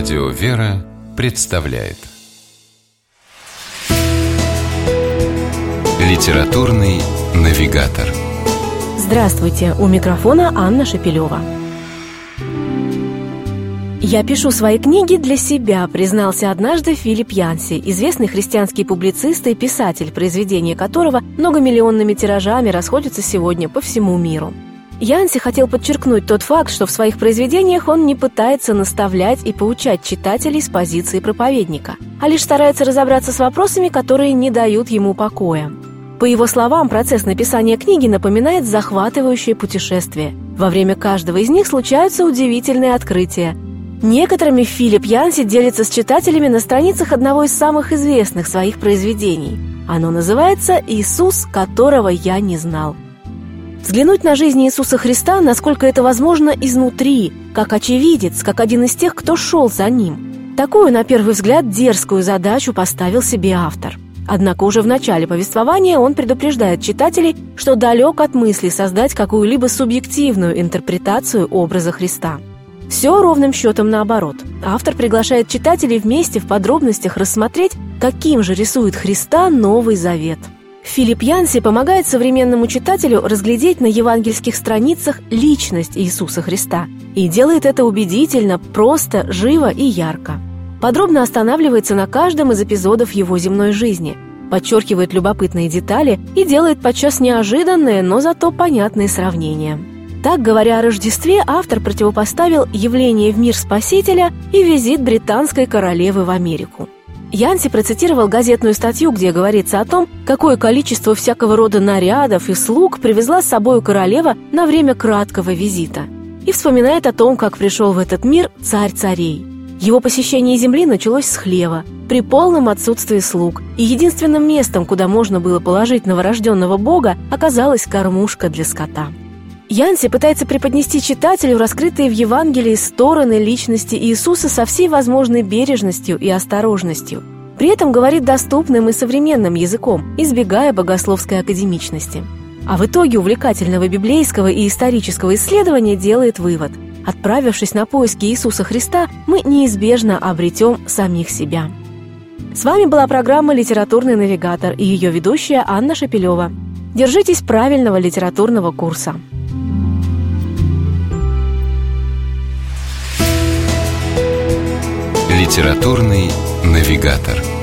Радио «Вера» представляет Литературный навигатор Здравствуйте! У микрофона Анна Шапилева. «Я пишу свои книги для себя», признался однажды Филипп Янси, известный христианский публицист и писатель, произведения которого многомиллионными тиражами расходятся сегодня по всему миру. Янси хотел подчеркнуть тот факт, что в своих произведениях он не пытается наставлять и поучать читателей с позиции проповедника, а лишь старается разобраться с вопросами, которые не дают ему покоя. По его словам, процесс написания книги напоминает захватывающее путешествие. Во время каждого из них случаются удивительные открытия. Некоторыми Филипп Янси делится с читателями на страницах одного из самых известных своих произведений. Оно называется «Иисус, которого я не знал». Взглянуть на жизнь Иисуса Христа, насколько это возможно, изнутри, как очевидец, как один из тех, кто шел за ним. Такую, на первый взгляд, дерзкую задачу поставил себе автор. Однако уже в начале повествования он предупреждает читателей, что далек от мысли создать какую-либо субъективную интерпретацию образа Христа. Все ровным счетом наоборот. Автор приглашает читателей вместе в подробностях рассмотреть, каким же рисует Христа Новый Завет – Филипп Янси помогает современному читателю разглядеть на евангельских страницах личность Иисуса Христа и делает это убедительно, просто, живо и ярко. Подробно останавливается на каждом из эпизодов его земной жизни, подчеркивает любопытные детали и делает подчас неожиданные, но зато понятные сравнения. Так, говоря о Рождестве, автор противопоставил явление в мир Спасителя и визит британской королевы в Америку – Янси процитировал газетную статью, где говорится о том, какое количество всякого рода нарядов и слуг привезла с собой королева на время краткого визита. И вспоминает о том, как пришел в этот мир царь царей. Его посещение Земли началось с хлева, при полном отсутствии слуг, и единственным местом, куда можно было положить новорожденного бога, оказалась кормушка для скота. Янси пытается преподнести читателю раскрытые в Евангелии стороны личности Иисуса со всей возможной бережностью и осторожностью. При этом говорит доступным и современным языком, избегая богословской академичности. А в итоге увлекательного библейского и исторического исследования делает вывод. Отправившись на поиски Иисуса Христа, мы неизбежно обретем самих себя. С вами была программа «Литературный навигатор» и ее ведущая Анна Шапилева. Держитесь правильного литературного курса. Литературный навигатор.